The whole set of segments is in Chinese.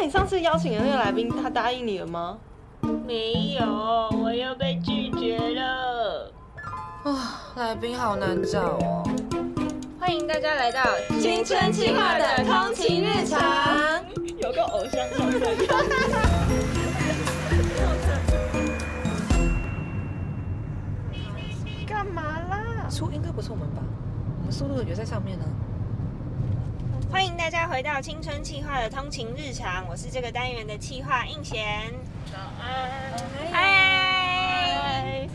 那你上次邀请的那个来宾，他答应你了吗？没有，我又被拒绝了。啊，来宾好难找哦。欢迎大家来到青春期化的通勤日常，有个偶像上身。干嘛啦？出应该不是我们吧？我们速度有在上面呢。大家回到青春企划的通勤日常，我是这个单元的企划应贤。早安，嗨。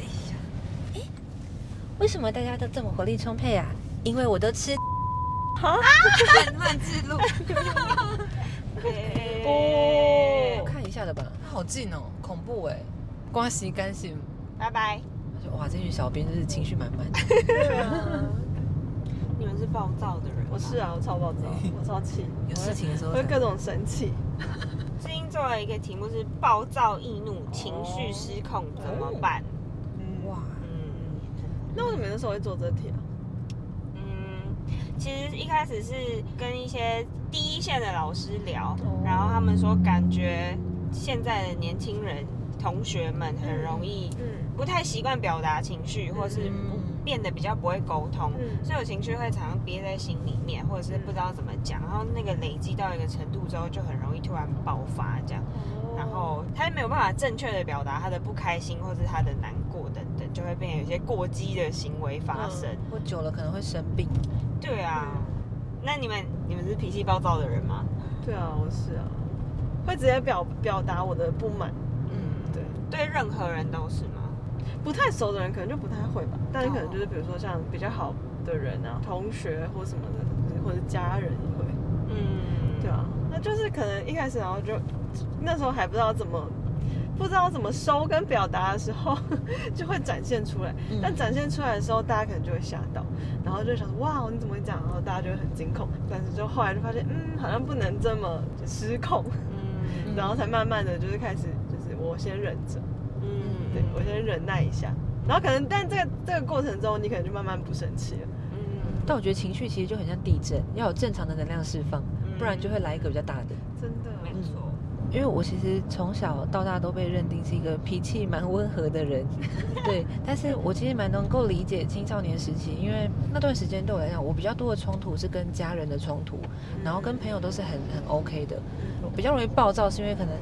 为什么大家都这么活力充沛啊？因为我都吃。好，乱记录。哦，看一下的吧，它好近哦，恐怖哎，刮洗干净。拜拜。哇，这群小编真是情绪满满。你们是暴躁的人。我是啊，我超暴躁，我超气，有事情的时候会各种生气。最近做了一个题目是暴躁易怒、情绪失控怎么办？哇，嗯，那为什么那时候会做这题啊？嗯，其实一开始是跟一些第一线的老师聊，然后他们说感觉现在的年轻人同学们很容易，嗯，不太习惯表达情绪，或是不变得比较不会沟通，嗯所以有情绪会常常憋在心里面，或者是不知道怎么讲，然后那个累积到一个程度之后，就很容易突然爆发这样。然后他没有办法正确的表达他的不开心或是他的难过等等，就会变成有一些过激的行为发生。或久了可能会生病。对啊，那你们你们是脾气暴躁的人吗？对啊，我是啊，会直接表表达我的不满。嗯，对，对任何人都是吗？不太熟的人可能就不太会吧，但是可能就是比如说像比较好的人啊，同学或什么的，或者家人也会。嗯，对啊，那就是可能一开始然后就那时候还不知道怎么不知道怎么收跟表达的时候，就会展现出来。嗯但展现出来的时候，大家可能就会吓到，然后就想说哇你怎么会这样？然后大家就会很惊恐。但是就后来就发现，嗯，好像不能这么失控，嗯然后才慢慢的就是开始就是我先忍着，嗯对我先忍耐一下。然后可能，但这个这个过程中，你可能就慢慢不生气了。嗯但我觉得情绪其实就很像地震，要有正常的能量释放，不然就会来一个比较大的。真的，没错。因为我其实从小到大都被认定是一个脾气蛮温和的人，对，但是我其实蛮能够理解青少年时期，因为那段时间对我来讲，我比较多的冲突是跟家人的冲突，然后跟朋友都是很很 OK 的，比较容易暴躁是因为可能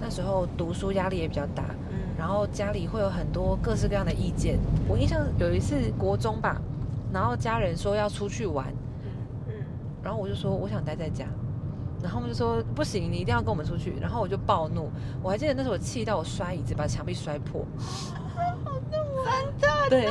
那时候读书压力也比较大，嗯然后家里会有很多各式各样的意见。我印象有一次国中吧，然后家人说要出去玩，嗯然后我就说我想待在家，然后他们就说不行，你一定要跟我们出去。然后我就暴怒，我还记得那时候我气到我摔椅子，把墙壁摔破。真的，对，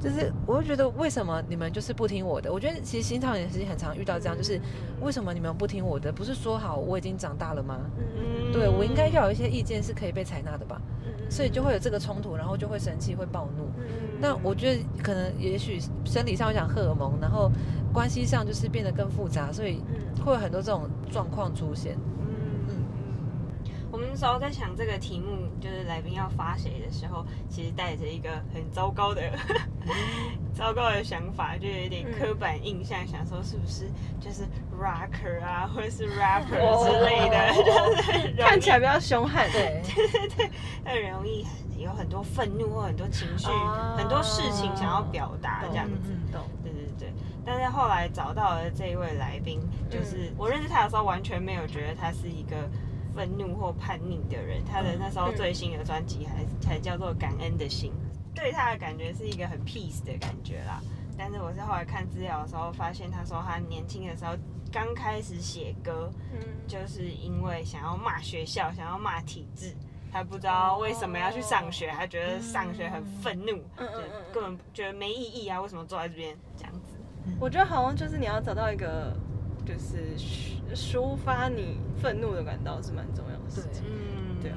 就是我就觉得为什么你们就是不听我的？我觉得其实青少年时期很常遇到这样，就是为什么你们不听我的？不是说好我已经长大了吗？嗯对我应该要有一些意见是可以被采纳的吧？嗯所以就会有这个冲突，然后就会生气，会暴怒。那我觉得可能也许生理上会讲荷尔蒙，然后关系上就是变得更复杂，所以嗯会有很多这种状况出现。我们那时候在想这个题目，就是来宾要发谁的时候，其实带着一个很糟糕的、糟糕的想法，就有一点刻板印象，想说是不是就是 rocker 啊，或者是 rapper 之类的，就是看起来比较凶悍。对对 对，很容易有很多愤怒或很多情绪、哦很多事情想要表达这样子。对对对，但是后来找到了这一位来宾，就是我认识他的时候，完全没有觉得他是一个愤怒或叛逆的人。他的那时候最新的专辑还才叫做《感恩的心》，对他的感觉是一个很 peace 的感觉啦。但是我是后来看资料的时候，发现他说他年轻的时候刚开始写歌，嗯就是因为想要骂学校，想要骂体制。他不知道为什么要去上学，他觉得上学很愤怒，就根本觉得没意义啊！为什么坐在这边这样子？我觉得好像就是你要找到一个，就是抒抒发你愤怒的管道是蛮重要的事情。嗯，对啊。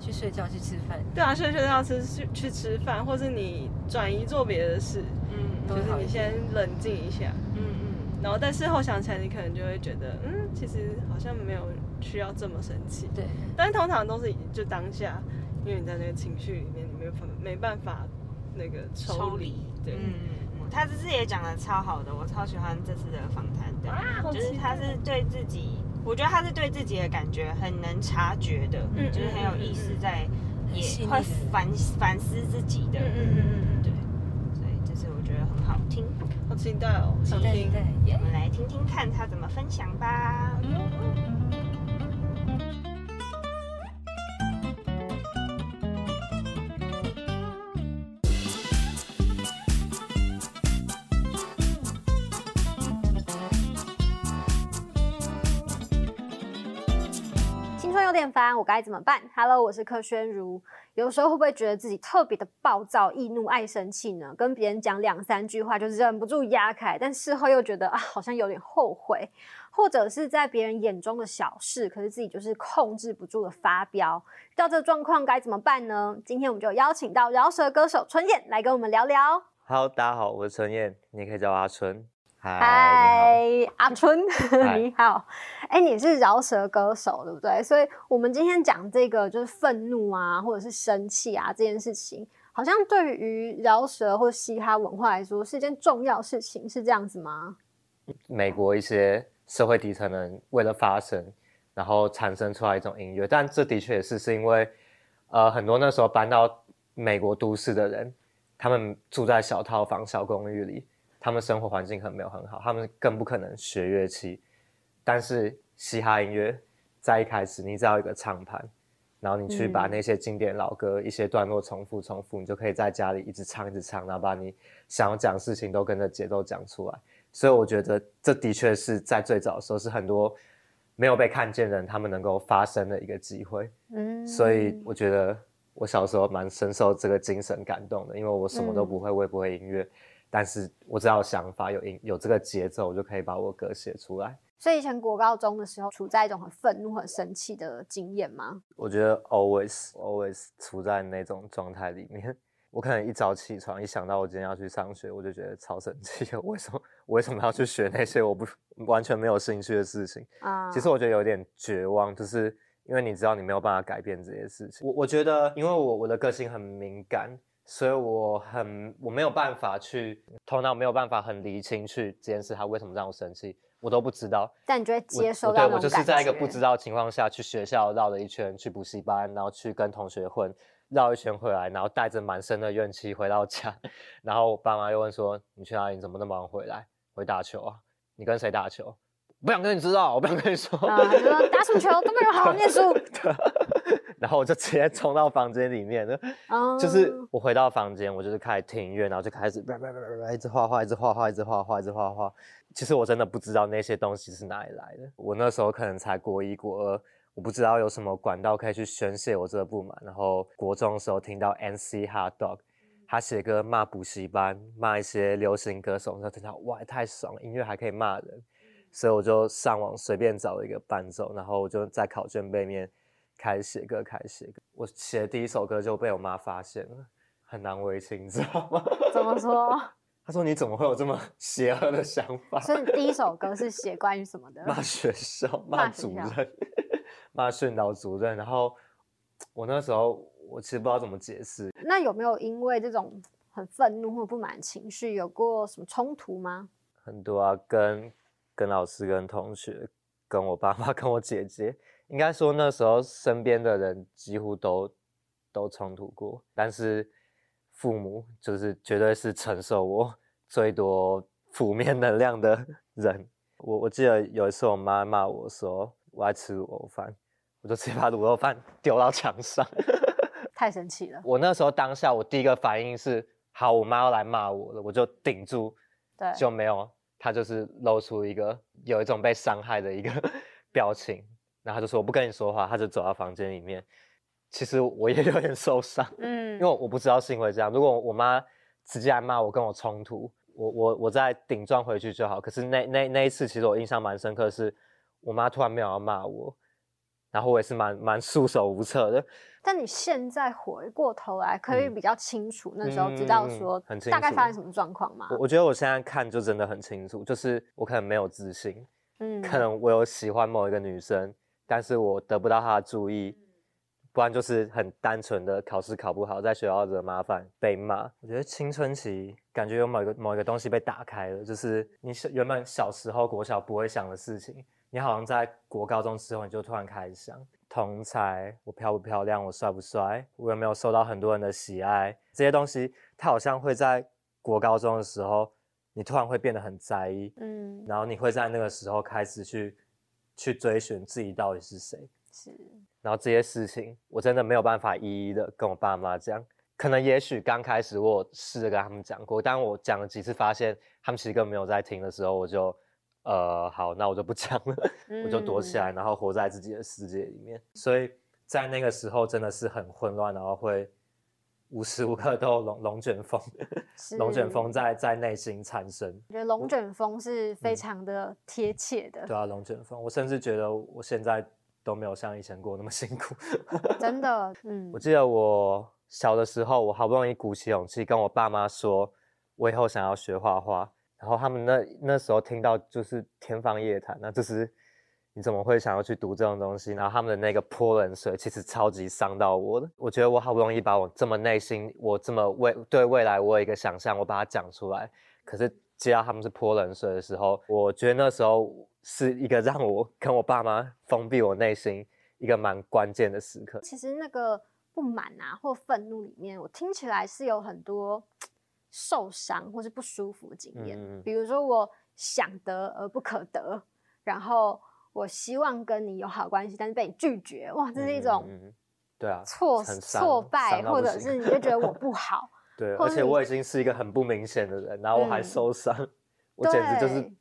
去睡觉，去吃饭，对啊，睡睡觉吃去去吃饭，或是你转移做别的事，嗯就是你先冷静一下，嗯嗯。然后但事后想起来，你可能就会觉得，嗯，其实好像没有需要这么生气。对，但是通常都是就当下，因为你在那个情绪里面，你没有法没办法那个抽离。抽离。对，嗯，他这次也讲的超好的，我超喜欢这次的访谈的，啊就是他是对自己我觉得他是对自己的感觉很能察觉的，嗯就是很有意思在，也会反反思自己的，嗯嗯嗯对，所以这次我觉得很好听。嗯，好期待哦，期待期想听。待我们来听听看他怎么分享吧。青春有点烦，我该怎么办？Hello，我是柯宣如。有时候会不会觉得自己特别的暴躁、易怒、爱生气呢？跟别人讲两三句话就忍不住压开，但事后又觉得啊，好像有点后悔，或者是在别人眼中的小事，可是自己就是控制不住的发飙。遇到这状况该怎么办呢？今天我们就邀请到饶舌歌手春燕来跟我们聊聊。Hello，大家好，我是陈燕，你可以叫我阿春。嗨，阿春，你好。哎、你是饶舌歌手，对不对？所以我们今天讲这个就是愤怒啊，或者是生气啊这件事情，好像对于饶舌或嘻哈文化来说是一件重要事情，是这样子吗？美国一些社会底层人为了发声，然后产生出来一种音乐，但这的确也是是因为，呃，很多那时候搬到美国都市的人，他们住在小套房、小公寓里，他们生活环境可能没有很好，他们更不可能学乐器。但是嘻哈音乐在一开始，你只要有一个唱盘，然后你去把嗯那些经典老歌、一些段落重复重复，你就可以在家里一直唱一直唱，然后把你想要讲的事情都跟着节奏讲出来。所以我觉得这的确是在最早的时候是很多没有被看见的人他们能够发声的一个机会。嗯，所以我觉得我小时候蛮深受这个精神感动的，因为我什么都不会，我也不会音乐，但是我只要有想法、有音、有这个节奏，我就可以把我歌写出来。所以以前国高中的时候，处在一种很愤怒、很生气的经验吗？我觉得 always always 处在那种状态里面。我可能一早起床，一想到我今天要去上学，我就觉得超生气。为什么我为什么要去学那些我不完全没有兴趣的事情？啊、其实我觉得有点绝望，就是因为你知道你没有办法改变这些事情。我我觉得，因为我我的个性很敏感，所以我很我没有办法去头脑没有办法很理清去这件事他为什么让我生气，我都不知道。但你就会接受我对我就是在一个不知道的情况下去学校绕了一圈，去补习班，然后去跟同学混，绕一圈回来，然后带着满身的怨气回到家，然后我爸妈又问说你去哪里？你怎么那么晚回来？回打球啊？你跟谁打球？不想跟你知道，我不想跟你说。啊，就说打什么球都没有好好念书，然后我就直接冲到房间里面了，啊就是我回到房间，我就是开始听音乐，然后就开始一直画画，一直画画，一直画画，一直画画。其实我真的不知道那些东西是哪里来的。我那时候可能才国一、国二，我不知道有什么管道可以去宣泄我这个不满。然后国中的时候听到 NC Hot Dog，他写歌骂补习班，骂一些流行歌手，然后听到哇太爽了，音乐还可以骂人，所以我就上网随便找了一个伴奏，然后我就在考卷背面开始写歌，开始写歌。我写的第一首歌就被我妈发现了，很难为情，你知道吗？怎么说？她说你怎么会有这么邪恶的想法？所以你第一首歌 是写关于什么的？骂学校，骂主任，骂训导主任。然后我那时候我其实不知道怎么解释，那有没有因为这种很愤怒或不满情绪有过什么冲突吗？很多啊，跟跟老师、跟同学、跟我爸妈、跟我姐姐，应该说那时候身边的人几乎都都冲突过，但是父母就是绝对是承受我 最多负面能量的人。我我记得有一次我妈骂我说我爱吃卤肉饭，我就直接把卤肉饭 丢到墙上。太神奇了，我那时候当下我第一个反应是，好，我妈要来骂我了，我就顶住，对，就没有，她就是露出一个有一种被伤害的一个表情，然后他就说我不跟你说话，他就走到房间里面。其实我也 有点受伤，嗯因为我不知道是因为这样，如果我妈直接来骂我，跟我冲突，我我我再顶撞回去就好。可是那那那一次，其实我印象蛮深刻是，我妈突然没有要骂我，然后我也是蛮蛮束手无策的。但你现在回过头来，可以嗯比较清楚那时候知道嗯说很清大概楚发生什么状况吗？我我觉得我现在看就真的很清楚，就是我可能没有自信，嗯可能我有喜欢某一个女生，但是我得不到他的注意，不然就是很单纯的考试考不好，在学校惹麻烦被骂。我觉得青春期感觉有某一个某一个东西被打开了，就是你小原本小时候国小不会想的事情，你好像在国高中之后你就突然开始想，同才我漂不漂亮，我帅不帅，我有没有受到很多人的喜爱，这些东西它好像会在国高中的时候，你突然会变得很在意，嗯，然后你会在那个时候开始去去追寻自己到底是谁，是，然后这些事情我真的没有办法一一的跟我爸妈讲，可能也许刚开始我有试着跟他们讲过，但我讲了几次，发现他们其实根本没有在听的时候，我就呃好，那我就不讲了，我就躲起来，然后活在自己的世界里面。所以在那个时候真的是很混乱，然后会无时无刻都有龙龙卷风，是 龙卷风在在内心产生。我觉得龙卷风是非常的贴切的，对啊，龙卷风，我甚至觉得我现在都没有像以前过那么辛苦。真的，嗯我，记得我小的时候，我好不容易鼓起勇气跟我爸妈说，我以后想要学画画。然后他们那那时候听到就是天方夜谭，那就是你怎么会想要去读这种东西？然后他们的那个泼冷水，其实超级伤到我的。我觉得我好不容易把我这么内心，我这么未对未来我有一个想象，我把它讲出来，可是接到他们是泼冷水的时候，我觉得那时候是一个让我跟我爸妈封闭我内心一个蛮关键的时刻。其实那个不满啊或愤怒里面，我听起来是有很多受伤或是不舒服的经验。嗯比如说我想得而不可得，然后我希望跟你有好关系，但是被你拒绝，哇，这是一种对啊，挫挫败，或者是你 就觉得我不好，对，而且我已经是一个很不明显的人，然后我还嗯受伤，我简直就是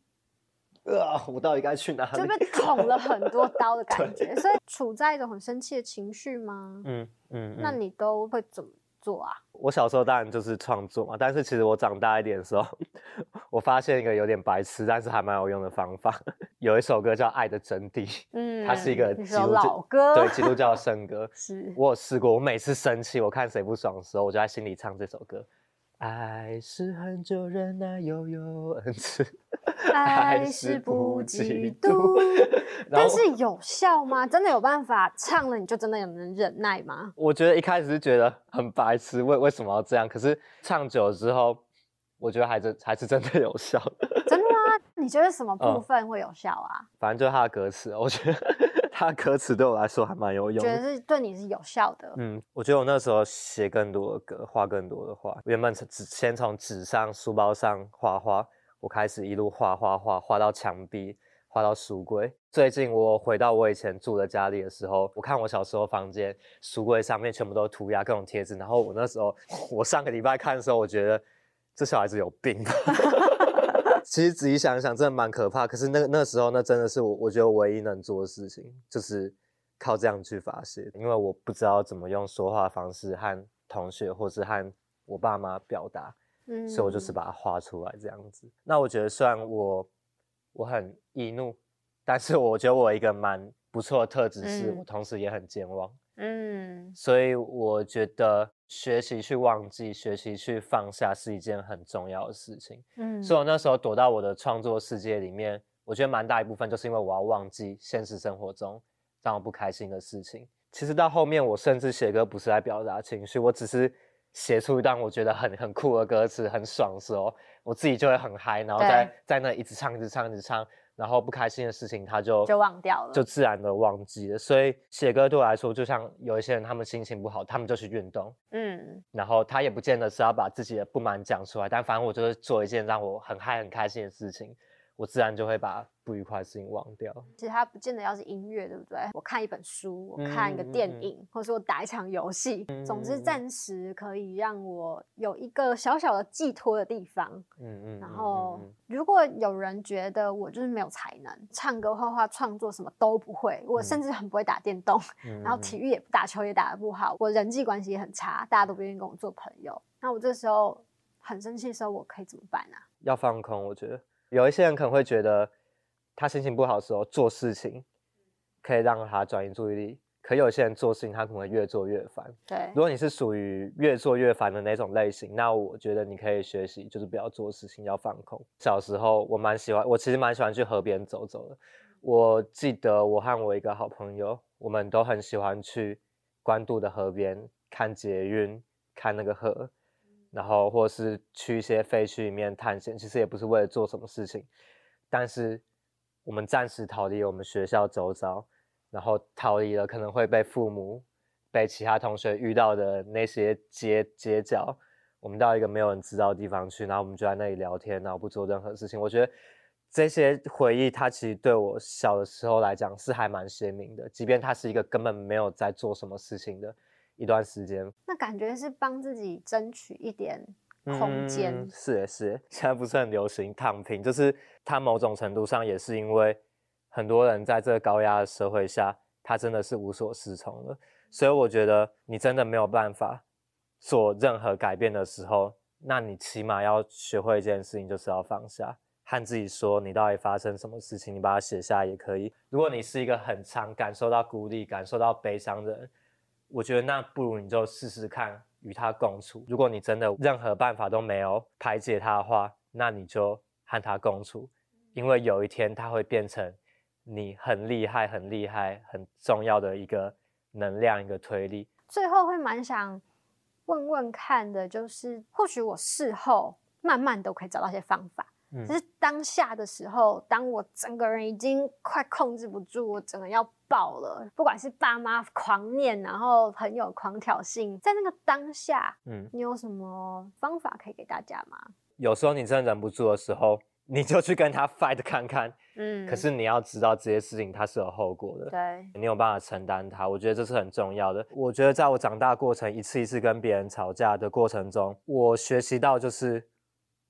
对，啊，我到底该去哪里？就被捅了很多刀的感觉，所以处在一种很生气的情绪吗？嗯嗯，嗯那你都会怎么做啊？我小时候当然就是创作嘛，但是其实我长大一点的时候，我发现一个有点白痴，但是还蛮有用的方法。有一首歌叫《爱的真谛》，嗯它是一个基督老歌，对基督教的圣歌。是我有试过，我每次生气，我看谁不爽的时候，我就在心里唱这首歌。爱是很久忍耐，又有恩赐，爱是不嫉妒，但是有效吗？真的有办法唱了，你就真的有能忍耐吗？我觉得一开始是觉得很白痴，为为什么要这样？可是唱久了之后，我觉得还是还是真的有效。真的吗？你觉得什么部嗯分会有效啊？反正就是他的歌词，我觉得他的歌词对我来说还蛮有用觉得的。是对你是有效的。嗯，我觉得我那时候写更多的歌，画更多的画。原本是只先从纸上、书包上画画，我开始一路画画画，画到墙壁，画到书柜。最近我回到我以前住的家里的时候，我看我小时候房间书柜上面全部都涂鸦各种贴纸，然后我那时候我上个礼拜看的时候，我觉得这小孩子有病。其实仔细想一想，真的蛮可怕。可是那个那时候，那真的是我我觉得唯一能做的事情，就是靠这样去发泄。因为我不知道怎么用说话方式和同学或是和我爸妈表达，嗯所以我就是把它画出来这样子。那我觉得虽然我我很易怒，但是我觉得我有一个蛮不错的特质是，嗯我同时也很健忘。嗯所以我觉得学习去忘记，学习去放下是一件很重要的事情。嗯所以我那时候躲到我的创作世界里面，我觉得蛮大一部分就是因为我要忘记现实生活中让我不开心的事情。其实到后面，我甚至写歌不是来表达情绪，我只是写出一段我觉得很很酷的歌词，很爽的时候，我自己就会很嗨，然后在在那一直唱，一直唱，一直唱，然后不开心的事情他就就忘掉了就自然的忘记了。所以写歌对我来说，就像有一些人他们心情不好，他们就去运动，嗯然后他也不见得是要把自己的不满讲出来，但反正我就是做一件让我很嗨、很开心的事情，我自然就会把不愉快的事情忘掉。其实它不见得要是音乐，对不对？我看一本书，我看一个电影，或是我打一场游戏，总之暂时可以让我有一个小小的寄托的地方。嗯嗯然嗯后嗯，如果有人觉得我就是没有才能，唱歌、画画、创作什么都不会，我甚至很不会打电动，嗯然后体育也不打球也打得不好，我人际关系也很差，大家都不愿意跟我做朋友。那我这时候很生气的时候，我可以怎么办啊？要放空。我觉得有一些人可能会觉得，他心情不好的时候做事情可以让他转移注意力，可有些人做事情他可能会越做越烦。对如，果你是属于越做越烦的那种类型，那我觉得你可以学习，就是不要做事情，要放空。小时候我蛮喜欢，我其实蛮喜欢去河边走走的。我记得我和我一个好朋友，我们都很喜欢去关渡的河边看捷运，看那个河，然后或是去一些废墟里面探险，其实也不是为了做什么事情，但是我们暂时逃离我们学校周遭，然后逃离了可能会被父母、被其他同学遇到的那些街街角，我们到一个没有人知道的地方去，然后我们就在那里聊天，然后不做任何事情。我觉得这些回忆，它其实对我小的时候来讲是还蛮鲜明的，即便它是一个根本没有在做什么事情的。一段时间，那感觉是帮自己争取一点空间。嗯、是是，现在不是很流行躺平，就是它某种程度上也是因为很多人在这个高压的社会下，他真的是无所适从了。所以我觉得你真的没有办法做任何改变的时候，那你起码要学会一件事情，就是要放下，和自己说你到底发生什么事情，你把它写下也可以。如果你是一个很常感受到孤立、感受到悲伤的人。我觉得那不如你就试试看与他共处。如果你真的任何办法都没有排解他的话，那你就和他共处，因为有一天他会变成你很厉害、很厉害、很重要的一个能量、一个推力。最后会蛮想问问看的，就是或许我事后慢慢都可以找到些方法。只是当下的时候，当我整个人已经快控制不住，我整个要爆了。不管是爸妈狂念，然后朋友狂挑衅，在那个当下，嗯，你有什么方法可以给大家吗？有时候你真的忍不住的时候，你就去跟他 fight 看看，嗯。可是你要知道这些事情它是有后果的，对，你有办法承担它。我觉得这是很重要的。我觉得在我长大过程，一次一次跟别人吵架的过程中，我学习到就是。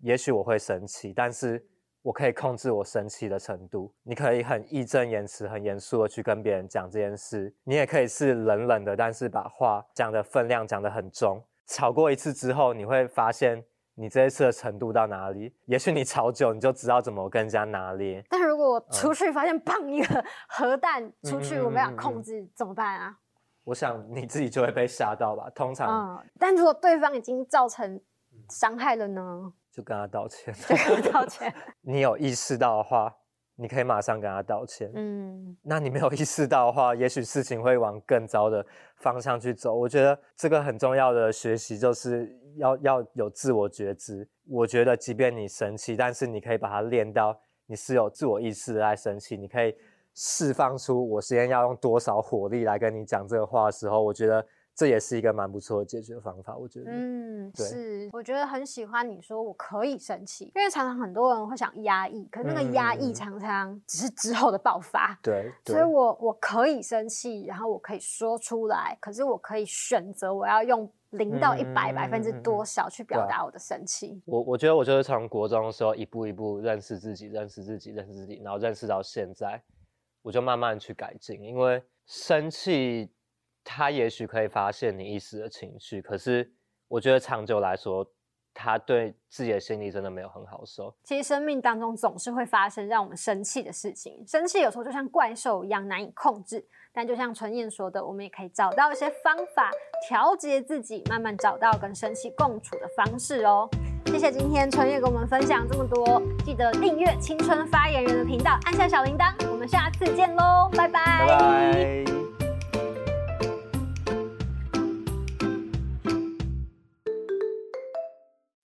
也许我会生气，但是我可以控制我生气的程度。你可以很义正言辞、很严肃的去跟别人讲这件事，你也可以是冷冷的，但是把话讲的分量讲得很重。吵过一次之后，你会发现你这一次的程度到哪里。也许你吵久，你就知道怎么跟人家拿捏。但如果我出去发现砰一个核弹出去，我没法控制，怎么办啊？我想你自己就会被吓到吧。通常，嗯，但如果对方已经造成伤害了呢？就跟他道歉，就跟他道歉。你有意识到的话，你可以马上跟他道歉。嗯，那你没有意识到的话，也许事情会往更糟的方向去走。我觉得这个很重要的学习就是要要有自我觉知。我觉得，即便你生气，但是你可以把它练到你是有自我意识的在生气。你可以释放出我今天要用多少火力来跟你讲这个话的时候，我觉得。这也是一个蛮不错的解决方法，我觉得。嗯，是，我觉得很喜欢你说我可以生气，因为常常很多人会想压抑，可是那个压抑常常只是之后的爆发。对，所以我我可以生气，然后我可以说出来，可是我可以选择我要用零到一百百分之多少去表达我的生气。我我觉得我就是从国中的时候一步一步认识自己，认识自己，认识自己，然后认识到现在，我就慢慢去改进，因为生气。他也许可以发现你一时的情绪，可是我觉得长久来说，他对自己的心理真的没有很好受。其实生命当中总是会发生让我们生气的事情，生气有时候就像怪兽一样难以控制。但就像春燕说的，我们也可以找到一些方法调节自己，慢慢找到跟生气共处的方式哦。谢谢今天春燕跟我们分享这么多，记得订阅青春发言人的频道，按下小铃铛，我们下次见喽，拜拜。